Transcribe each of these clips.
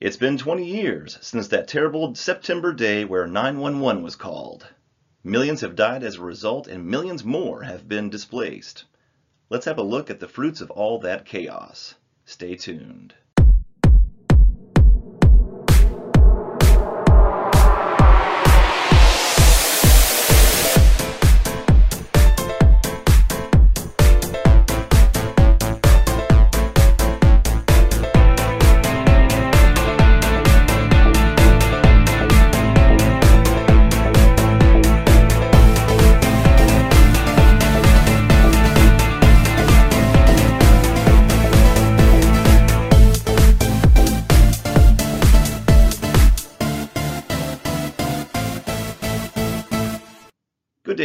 It's been 20 years since that terrible September day where 911 was called. Millions have died as a result, and millions more have been displaced. Let's have a look at the fruits of all that chaos. Stay tuned.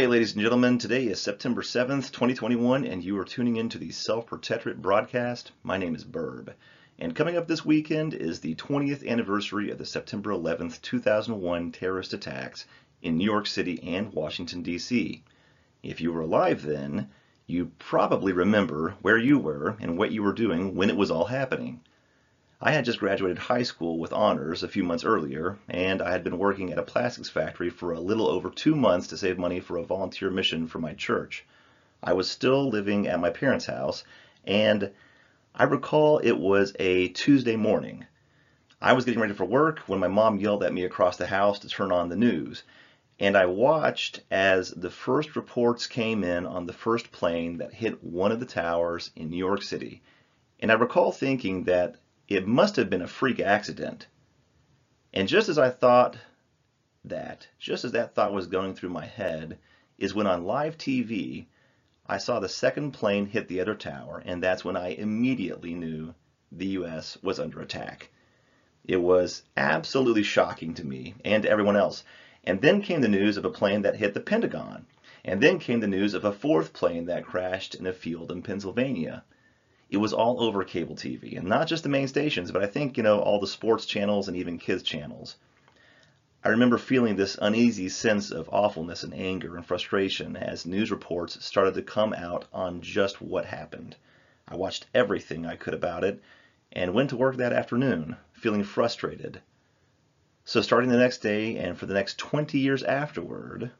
Day, ladies and gentlemen. Today is September 7th, 2021, and you are tuning in to the Self Protectorate broadcast. My name is Burb. And coming up this weekend is the 20th anniversary of the September 11th, 2001 terrorist attacks in New York City and Washington, D.C. If you were alive then, you probably remember where you were and what you were doing when it was all happening. I had just graduated high school with honors a few months earlier, and I had been working at a plastics factory for a little over two months to save money for a volunteer mission for my church. I was still living at my parents' house, and I recall it was a Tuesday morning. I was getting ready for work when my mom yelled at me across the house to turn on the news, and I watched as the first reports came in on the first plane that hit one of the towers in New York City. And I recall thinking that it must have been a freak accident. And just as I thought that, just as that thought was going through my head, is when on live TV, I saw the second plane hit the other tower, and that's when I immediately knew the U.S. was under attack. It was absolutely shocking to me and to everyone else. And then came the news of a plane that hit the Pentagon. And then came the news of a fourth plane that crashed in a field in Pennsylvania it was all over cable TV, and not just the main stations, but I think, you know, all the sports channels and even kids channels. I remember feeling this uneasy sense of awfulness and anger and frustration as news reports started to come out on just what happened. I watched everything I could about it and went to work that afternoon feeling frustrated. So starting the next day and for the next 20 years afterward,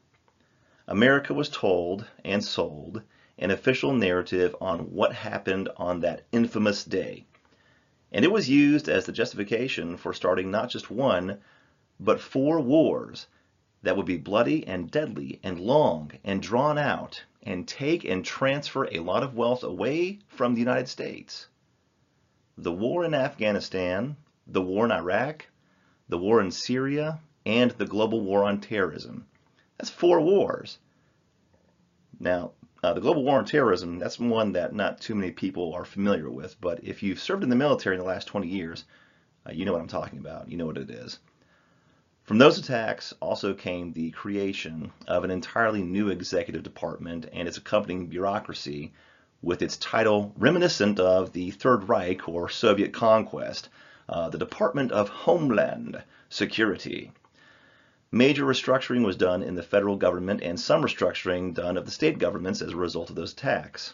America was told and sold an official narrative on what happened on that infamous day. And it was used as the justification for starting not just one, but four wars that would be bloody and deadly and long and drawn out and take and transfer a lot of wealth away from the United States. The war in Afghanistan, the war in Iraq, the war in Syria, and the global war on terrorism. That's four wars. Now, uh, the global war on terrorism, that's one that not too many people are familiar with, but if you've served in the military in the last 20 years, uh, you know what I'm talking about. You know what it is. From those attacks also came the creation of an entirely new executive department and its accompanying bureaucracy with its title reminiscent of the Third Reich or Soviet conquest, uh, the Department of Homeland Security. Major restructuring was done in the federal government and some restructuring done of the state governments as a result of those attacks.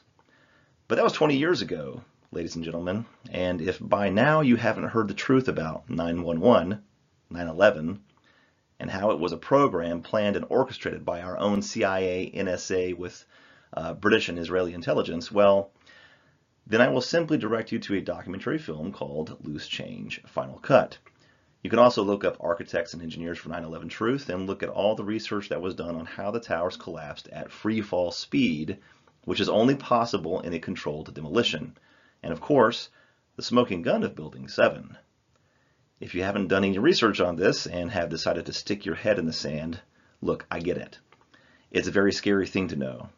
But that was 20 years ago, ladies and gentlemen, and if by now you haven't heard the truth about 911, 9-11, and how it was a program planned and orchestrated by our own CIA, NSA with uh, British and Israeli intelligence, well, then I will simply direct you to a documentary film called Loose Change Final Cut. You can also look up architects and engineers for 9-11 Truth and look at all the research that was done on how the towers collapsed at free fall speed, which is only possible in a controlled demolition. And of course, the smoking gun of Building 7. If you haven't done any research on this and have decided to stick your head in the sand, look, I get it. It's a very scary thing to know,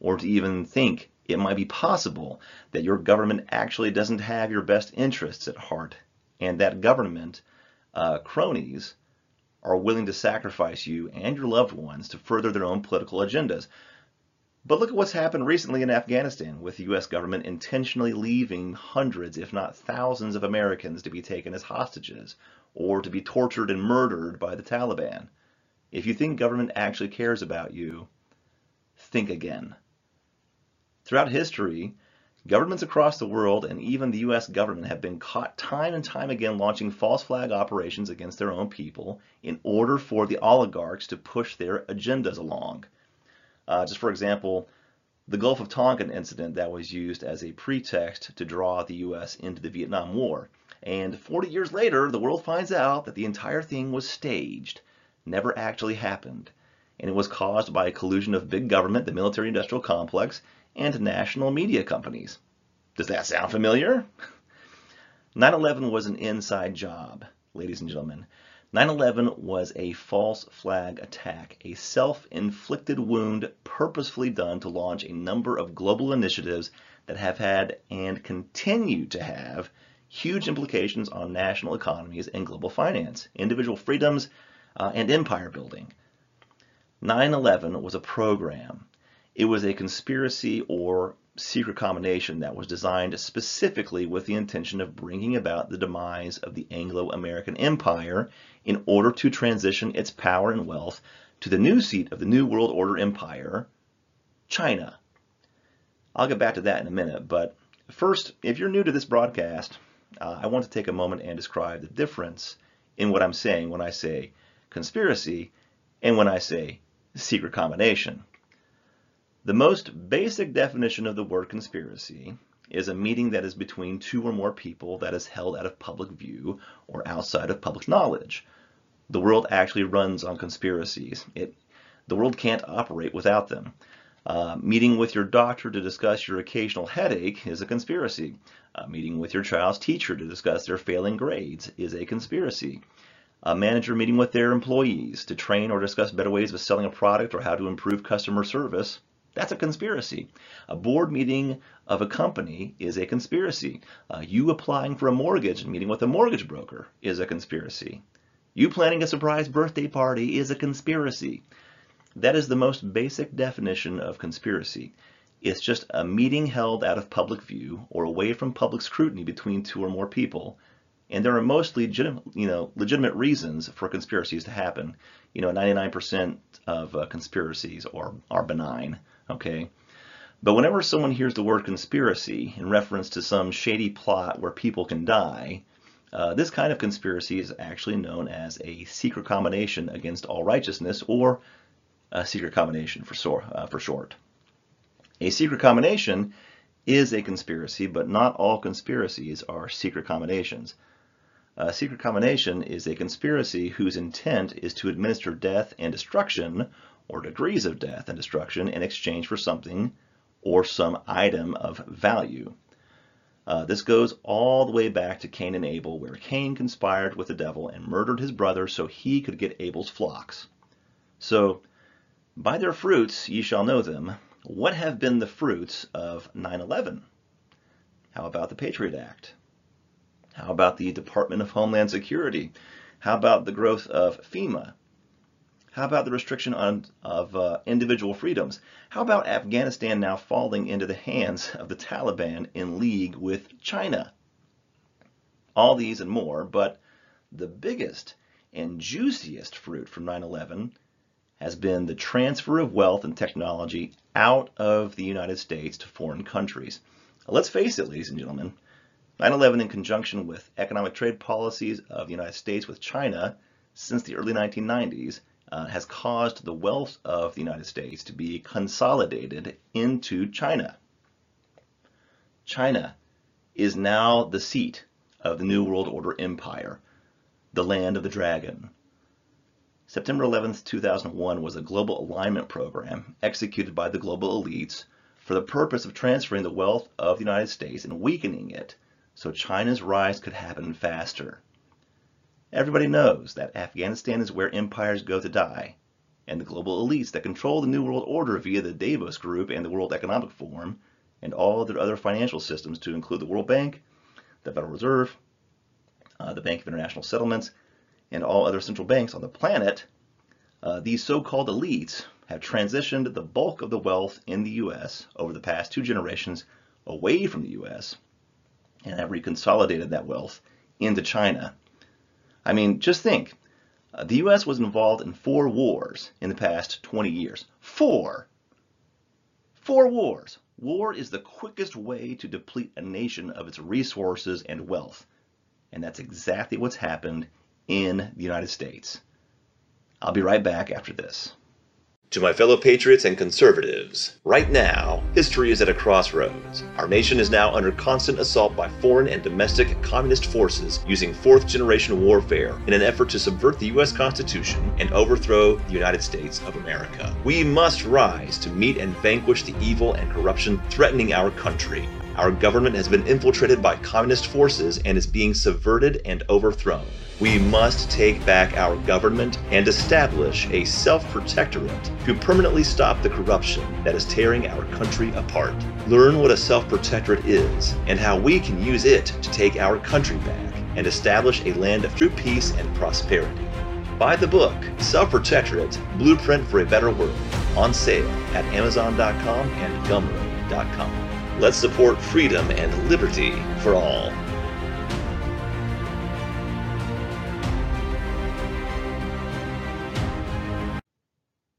or to even think it might be possible that your government actually doesn't have your best interests at heart, and that government uh, cronies are willing to sacrifice you and your loved ones to further their own political agendas. But look at what's happened recently in Afghanistan with the U.S. government intentionally leaving hundreds, if not thousands, of Americans to be taken as hostages or to be tortured and murdered by the Taliban. If you think government actually cares about you, think again. Throughout history, Governments across the world and even the US government have been caught time and time again launching false flag operations against their own people in order for the oligarchs to push their agendas along. Uh, just for example, the Gulf of Tonkin incident that was used as a pretext to draw the US into the Vietnam War. And 40 years later, the world finds out that the entire thing was staged, never actually happened. And it was caused by a collusion of big government, the military industrial complex, and national media companies. Does that sound familiar? 9-11 was an inside job, ladies and gentlemen. 9-11 was a false flag attack, a self-inflicted wound purposefully done to launch a number of global initiatives that have had and continue to have huge implications on national economies and global finance, individual freedoms, uh, and empire building. 9-11 was a program it was a conspiracy or secret combination that was designed specifically with the intention of bringing about the demise of the Anglo-American Empire in order to transition its power and wealth to the new seat of the New World Order Empire, China. I'll get back to that in a minute, but first, if you're new to this broadcast, uh, I want to take a moment and describe the difference in what I'm saying when I say conspiracy and when I say secret combination. The most basic definition of the word conspiracy is a meeting that is between two or more people that is held out of public view or outside of public knowledge. The world actually runs on conspiracies. It, the world can't operate without them. Uh, meeting with your doctor to discuss your occasional headache is a conspiracy. Uh, meeting with your child's teacher to discuss their failing grades is a conspiracy. A manager meeting with their employees to train or discuss better ways of selling a product or how to improve customer service that's a conspiracy. A board meeting of a company is a conspiracy. Uh, you applying for a mortgage and meeting with a mortgage broker is a conspiracy. You planning a surprise birthday party is a conspiracy. That is the most basic definition of conspiracy. It's just a meeting held out of public view or away from public scrutiny between two or more people. And there are most legitimate, you know, legitimate reasons for conspiracies to happen. You know, 99% of uh, conspiracies are, are benign okay? But whenever someone hears the word conspiracy in reference to some shady plot where people can die, uh, this kind of conspiracy is actually known as a secret combination against all righteousness, or a secret combination for, so, uh, for short. A secret combination is a conspiracy, but not all conspiracies are secret combinations. A secret combination is a conspiracy whose intent is to administer death and destruction or degrees of death and destruction in exchange for something or some item of value. Uh, this goes all the way back to Cain and Abel, where Cain conspired with the devil and murdered his brother so he could get Abel's flocks. So, by their fruits ye shall know them. What have been the fruits of 9 11? How about the Patriot Act? How about the Department of Homeland Security? How about the growth of FEMA? How about the restriction on, of uh, individual freedoms? How about Afghanistan now falling into the hands of the Taliban in league with China? All these and more, but the biggest and juiciest fruit from 9-11 has been the transfer of wealth and technology out of the United States to foreign countries. Let's face it, ladies and gentlemen, 9-11 in conjunction with economic trade policies of the United States with China since the early 1990s uh, has caused the wealth of the United States to be consolidated into China. China is now the seat of the New World Order Empire, the land of the dragon. September 11, 2001 was a global alignment program executed by the global elites for the purpose of transferring the wealth of the United States and weakening it so China's rise could happen faster. Everybody knows that Afghanistan is where empires go to die, and the global elites that control the New World Order via the Davos Group and the World Economic Forum, and all their other financial systems to include the World Bank, the Federal Reserve, uh, the Bank of International Settlements, and all other central banks on the planet, uh, these so-called elites have transitioned the bulk of the wealth in the U.S. over the past two generations away from the U.S. and have reconsolidated that wealth into China I mean, just think. Uh, the U.S. was involved in four wars in the past 20 years. Four! Four wars, war is the quickest way to deplete a nation of its resources and wealth. And that's exactly what's happened in the United States. I'll be right back after this. To my fellow patriots and conservatives, right now, history is at a crossroads. Our nation is now under constant assault by foreign and domestic communist forces using fourth generation warfare in an effort to subvert the U.S. Constitution and overthrow the United States of America. We must rise to meet and vanquish the evil and corruption threatening our country. Our government has been infiltrated by communist forces and is being subverted and overthrown. We must take back our government and establish a self protectorate to permanently stop the corruption that is tearing our country apart. Learn what a self protectorate is and how we can use it to take our country back and establish a land of true peace and prosperity. Buy the book, Self Protectorate Blueprint for a Better World, on sale at Amazon.com and Gumroad.com. Let's support freedom and liberty for all.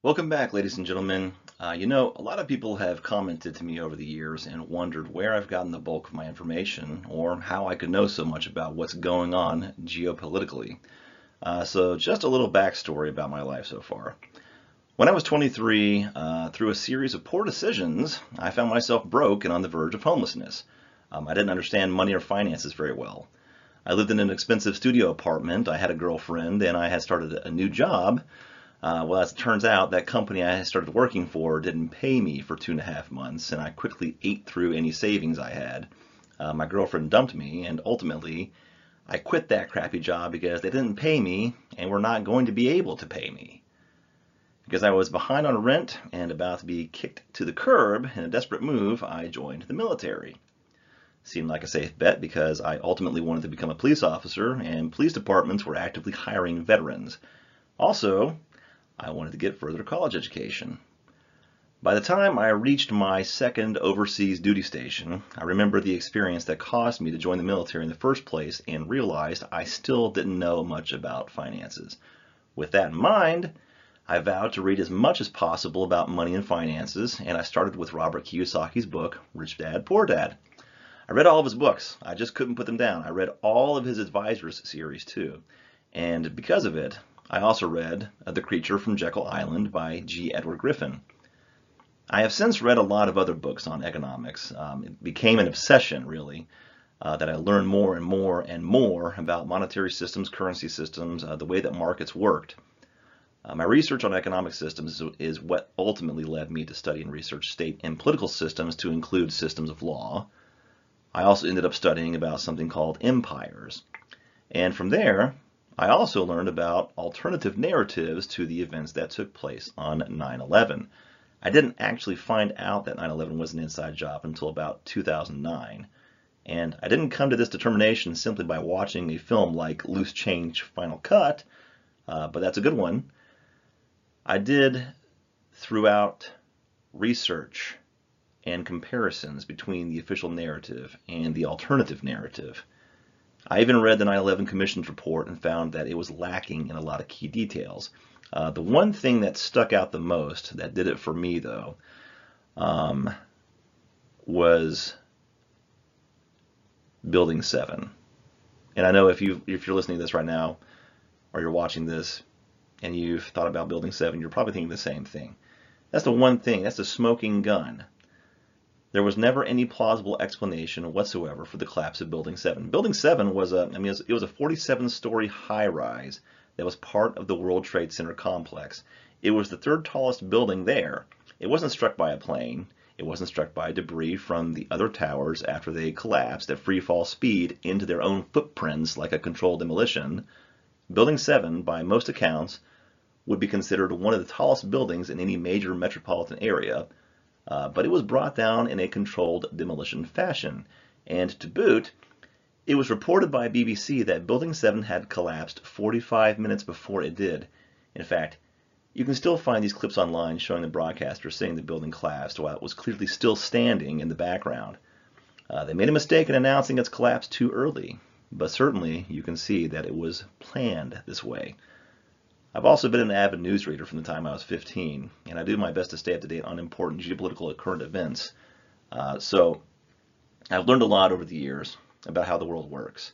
Welcome back, ladies and gentlemen. Uh, you know, a lot of people have commented to me over the years and wondered where I've gotten the bulk of my information or how I could know so much about what's going on geopolitically. Uh, so, just a little backstory about my life so far. When I was 23, uh, through a series of poor decisions, I found myself broke and on the verge of homelessness. Um, I didn't understand money or finances very well. I lived in an expensive studio apartment, I had a girlfriend, and I had started a new job uh, well, as it turns out, that company I had started working for didn't pay me for two and a half months, and I quickly ate through any savings I had. Uh, my girlfriend dumped me, and ultimately, I quit that crappy job because they didn't pay me and were not going to be able to pay me. Because I was behind on rent and about to be kicked to the curb in a desperate move, I joined the military. Seemed like a safe bet because I ultimately wanted to become a police officer, and police departments were actively hiring veterans. Also, I wanted to get further college education. By the time I reached my second overseas duty station, I remembered the experience that caused me to join the military in the first place and realized I still didn't know much about finances. With that in mind, I vowed to read as much as possible about money and finances, and I started with Robert Kiyosaki's book, Rich Dad, Poor Dad. I read all of his books. I just couldn't put them down. I read all of his advisors series too. And because of it, I also read uh, The Creature from Jekyll Island by G. Edward Griffin. I have since read a lot of other books on economics. Um, it became an obsession, really, uh, that I learned more and more and more about monetary systems, currency systems, uh, the way that markets worked. Uh, my research on economic systems is, is what ultimately led me to study and research state and political systems to include systems of law. I also ended up studying about something called empires. And from there, I also learned about alternative narratives to the events that took place on 9-11. I didn't actually find out that 9-11 was an inside job until about 2009. And I didn't come to this determination simply by watching a film like Loose Change Final Cut, uh, but that's a good one. I did throughout research and comparisons between the official narrative and the alternative narrative. I even read the 9/11 Commission's report and found that it was lacking in a lot of key details. Uh, the one thing that stuck out the most, that did it for me though, um, was Building 7. And I know if you if you're listening to this right now, or you're watching this, and you've thought about Building 7, you're probably thinking the same thing. That's the one thing. That's the smoking gun there was never any plausible explanation whatsoever for the collapse of Building 7. Building 7 was a, I mean, it was a 47-story high-rise that was part of the World Trade Center complex. It was the third tallest building there. It wasn't struck by a plane. It wasn't struck by debris from the other towers after they collapsed at free fall speed into their own footprints like a controlled demolition. Building 7, by most accounts, would be considered one of the tallest buildings in any major metropolitan area, uh, but it was brought down in a controlled demolition fashion. And to boot, it was reported by BBC that Building 7 had collapsed 45 minutes before it did. In fact, you can still find these clips online showing the broadcaster saying the building collapsed while it was clearly still standing in the background. Uh, they made a mistake in announcing its collapse too early, but certainly you can see that it was planned this way. I've also been an avid newsreader from the time I was 15, and I do my best to stay up to date on important geopolitical current events. Uh, so I've learned a lot over the years about how the world works.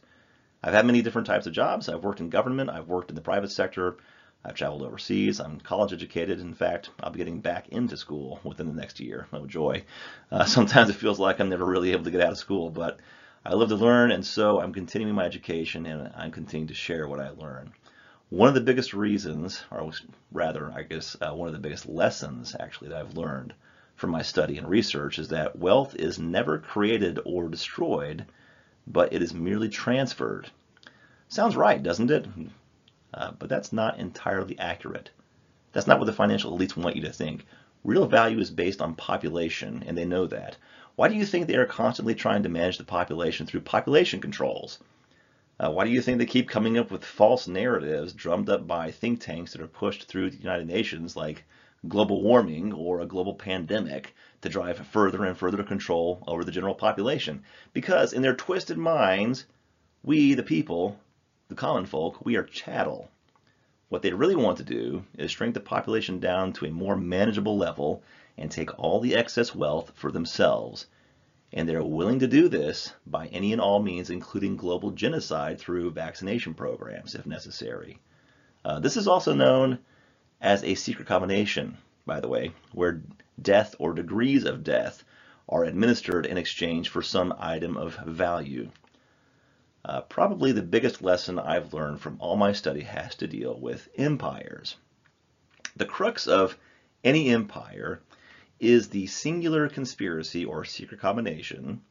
I've had many different types of jobs. I've worked in government, I've worked in the private sector, I've traveled overseas, I'm college educated. In fact, I'll be getting back into school within the next year. Oh, joy. Uh, sometimes it feels like I'm never really able to get out of school, but I love to learn, and so I'm continuing my education and I'm continuing to share what I learn. One of the biggest reasons, or rather, I guess, uh, one of the biggest lessons actually that I've learned from my study and research is that wealth is never created or destroyed, but it is merely transferred. Sounds right, doesn't it? Uh, but that's not entirely accurate. That's not what the financial elites want you to think. Real value is based on population, and they know that. Why do you think they are constantly trying to manage the population through population controls? Uh, why do you think they keep coming up with false narratives drummed up by think tanks that are pushed through the United Nations like global warming or a global pandemic to drive further and further control over the general population? Because in their twisted minds, we, the people, the common folk, we are chattel. What they really want to do is shrink the population down to a more manageable level and take all the excess wealth for themselves. And they're willing to do this by any and all means, including global genocide through vaccination programs if necessary. Uh, this is also known as a secret combination, by the way, where death or degrees of death are administered in exchange for some item of value. Uh, probably the biggest lesson I've learned from all my study has to deal with empires. The crux of any empire is the singular conspiracy or secret combination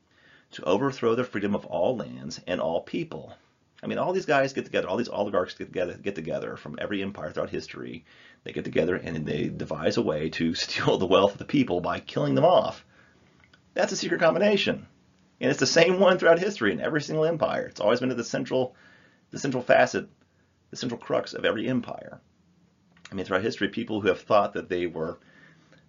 to overthrow the freedom of all lands and all people. I mean, all these guys get together, all these oligarchs get together, get together from every empire throughout history. They get together and they devise a way to steal the wealth of the people by killing them off. That's a secret combination. And it's the same one throughout history in every single empire. It's always been the central, the central facet, the central crux of every empire. I mean, throughout history, people who have thought that they were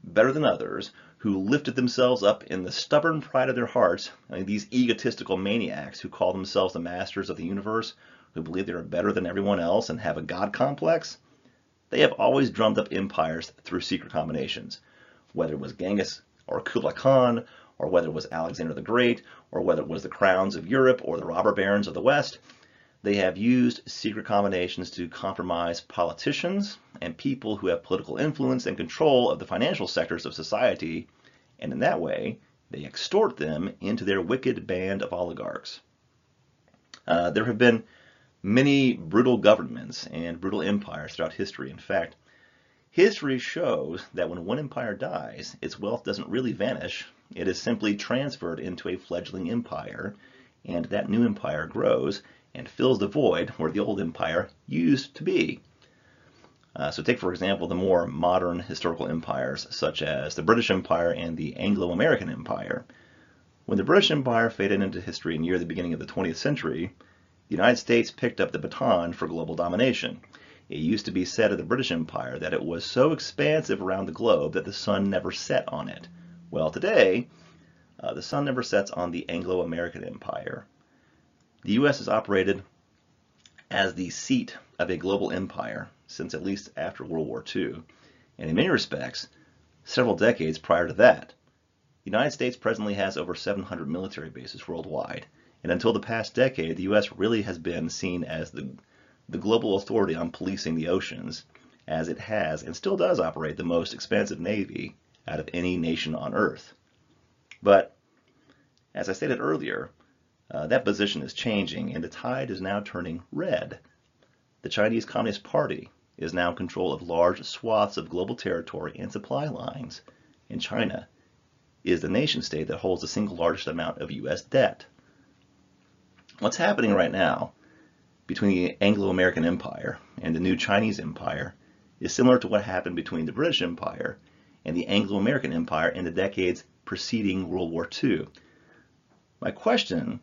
better than others, who lifted themselves up in the stubborn pride of their hearts, mean, these egotistical maniacs who call themselves the masters of the universe, who believe they are better than everyone else and have a god complex, they have always drummed up empires through secret combinations, whether it was Genghis or Kublai Khan or whether it was Alexander the Great, or whether it was the crowns of Europe or the robber barons of the West, they have used secret combinations to compromise politicians and people who have political influence and control of the financial sectors of society, and in that way, they extort them into their wicked band of oligarchs. Uh, there have been many brutal governments and brutal empires throughout history. In fact, history shows that when one empire dies, its wealth doesn't really vanish, it is simply transferred into a fledgling empire, and that new empire grows and fills the void where the old empire used to be. Uh, so take, for example, the more modern historical empires, such as the British Empire and the Anglo-American Empire. When the British Empire faded into history near the beginning of the 20th century, the United States picked up the baton for global domination. It used to be said of the British Empire that it was so expansive around the globe that the sun never set on it. Well, today, uh, the sun never sets on the Anglo-American Empire. The U.S. has operated as the seat of a global empire since at least after World War II, and in many respects, several decades prior to that. The United States presently has over 700 military bases worldwide, and until the past decade, the U.S. really has been seen as the, the global authority on policing the oceans, as it has and still does operate the most expansive navy out of any nation on earth. But as I stated earlier, uh, that position is changing and the tide is now turning red. The Chinese Communist Party is now in control of large swaths of global territory and supply lines, and China is the nation state that holds the single largest amount of U.S. debt. What's happening right now between the Anglo-American Empire and the new Chinese Empire is similar to what happened between the British Empire and the Anglo-American Empire in the decades preceding World War II. My question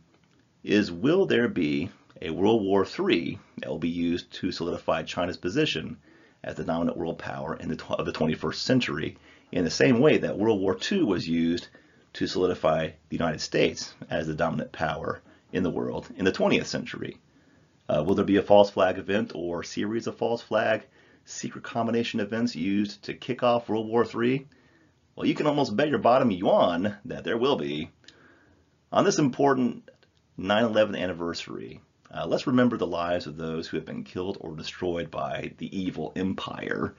is, will there be a World War III that will be used to solidify China's position as the dominant world power in the of the 21st century in the same way that World War II was used to solidify the United States as the dominant power in the world in the 20th century? Uh, will there be a false flag event or series of false flag secret combination events used to kick off World War III? Well, you can almost bet your bottom yuan that there will be. On this important 9 11 anniversary, uh, let's remember the lives of those who have been killed or destroyed by the evil empire.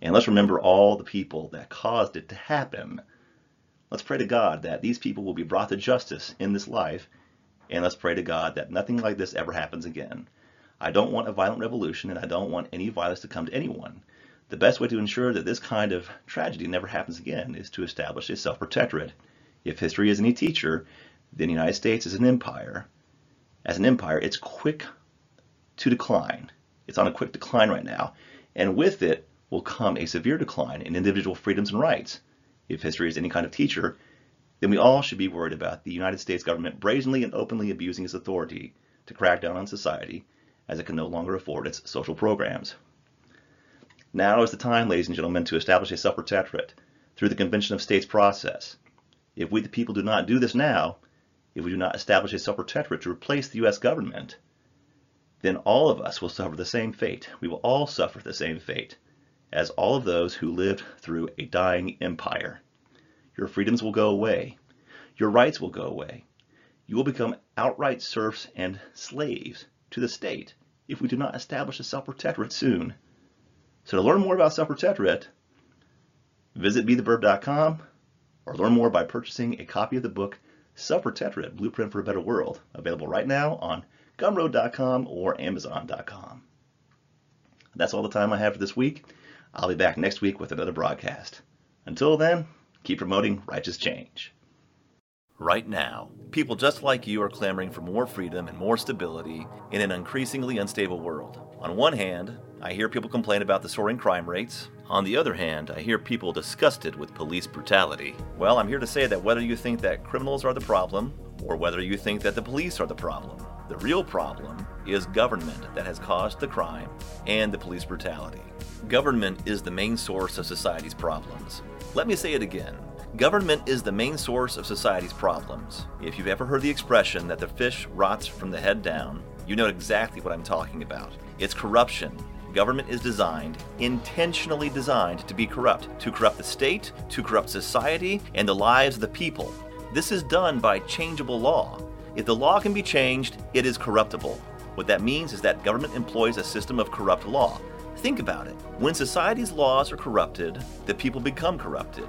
And let's remember all the people that caused it to happen. Let's pray to God that these people will be brought to justice in this life. And let's pray to God that nothing like this ever happens again. I don't want a violent revolution and I don't want any violence to come to anyone. The best way to ensure that this kind of tragedy never happens again is to establish a self protectorate. If history is any teacher, the United States is an empire. As an empire, it's quick to decline. It's on a quick decline right now. And with it will come a severe decline in individual freedoms and rights. If history is any kind of teacher, then we all should be worried about the United States government brazenly and openly abusing its authority to crack down on society as it can no longer afford its social programs. Now is the time, ladies and gentlemen, to establish a self-protectorate through the Convention of States process. If we the people do not do this now, if we do not establish a self-protectorate to replace the U.S. government, then all of us will suffer the same fate. We will all suffer the same fate as all of those who lived through a dying empire. Your freedoms will go away. Your rights will go away. You will become outright serfs and slaves to the state if we do not establish a self-protectorate soon. So to learn more about self-protectorate, visit BeTheBurb.com or learn more by purchasing a copy of the book Self-Protectorate Blueprint for a Better World, available right now on Gumroad.com or Amazon.com. That's all the time I have for this week. I'll be back next week with another broadcast. Until then, keep promoting righteous change. Right now, people just like you are clamoring for more freedom and more stability in an increasingly unstable world. On one hand, I hear people complain about the soaring crime rates. On the other hand, I hear people disgusted with police brutality. Well, I'm here to say that whether you think that criminals are the problem, or whether you think that the police are the problem, the real problem is government that has caused the crime and the police brutality. Government is the main source of society's problems. Let me say it again. Government is the main source of society's problems. If you've ever heard the expression that the fish rots from the head down, you know exactly what I'm talking about. It's corruption. Government is designed, intentionally designed to be corrupt, to corrupt the state, to corrupt society, and the lives of the people. This is done by changeable law. If the law can be changed, it is corruptible. What that means is that government employs a system of corrupt law. Think about it. When society's laws are corrupted, the people become corrupted.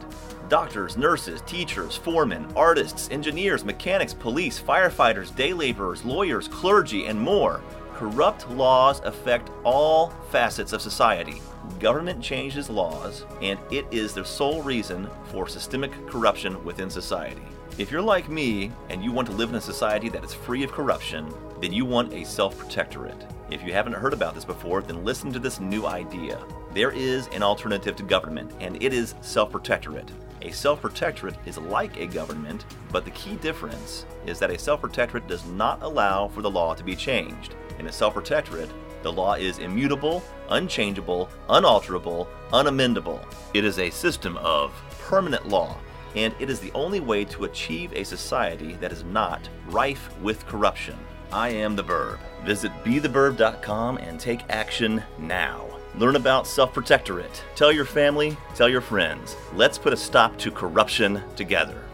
Doctors, nurses, teachers, foremen, artists, engineers, mechanics, police, firefighters, day laborers, lawyers, clergy, and more. Corrupt laws affect all facets of society. Government changes laws, and it is the sole reason for systemic corruption within society. If you're like me and you want to live in a society that is free of corruption, then you want a self protectorate. If you haven't heard about this before, then listen to this new idea. There is an alternative to government, and it is self protectorate. A self protectorate is like a government, but the key difference is that a self protectorate does not allow for the law to be changed. In a self protectorate, the law is immutable, unchangeable, unalterable, unamendable. It is a system of permanent law, and it is the only way to achieve a society that is not rife with corruption. I am the Burb. Visit BeTheBurb.com and take action now. Learn about self protectorate. Tell your family, tell your friends. Let's put a stop to corruption together.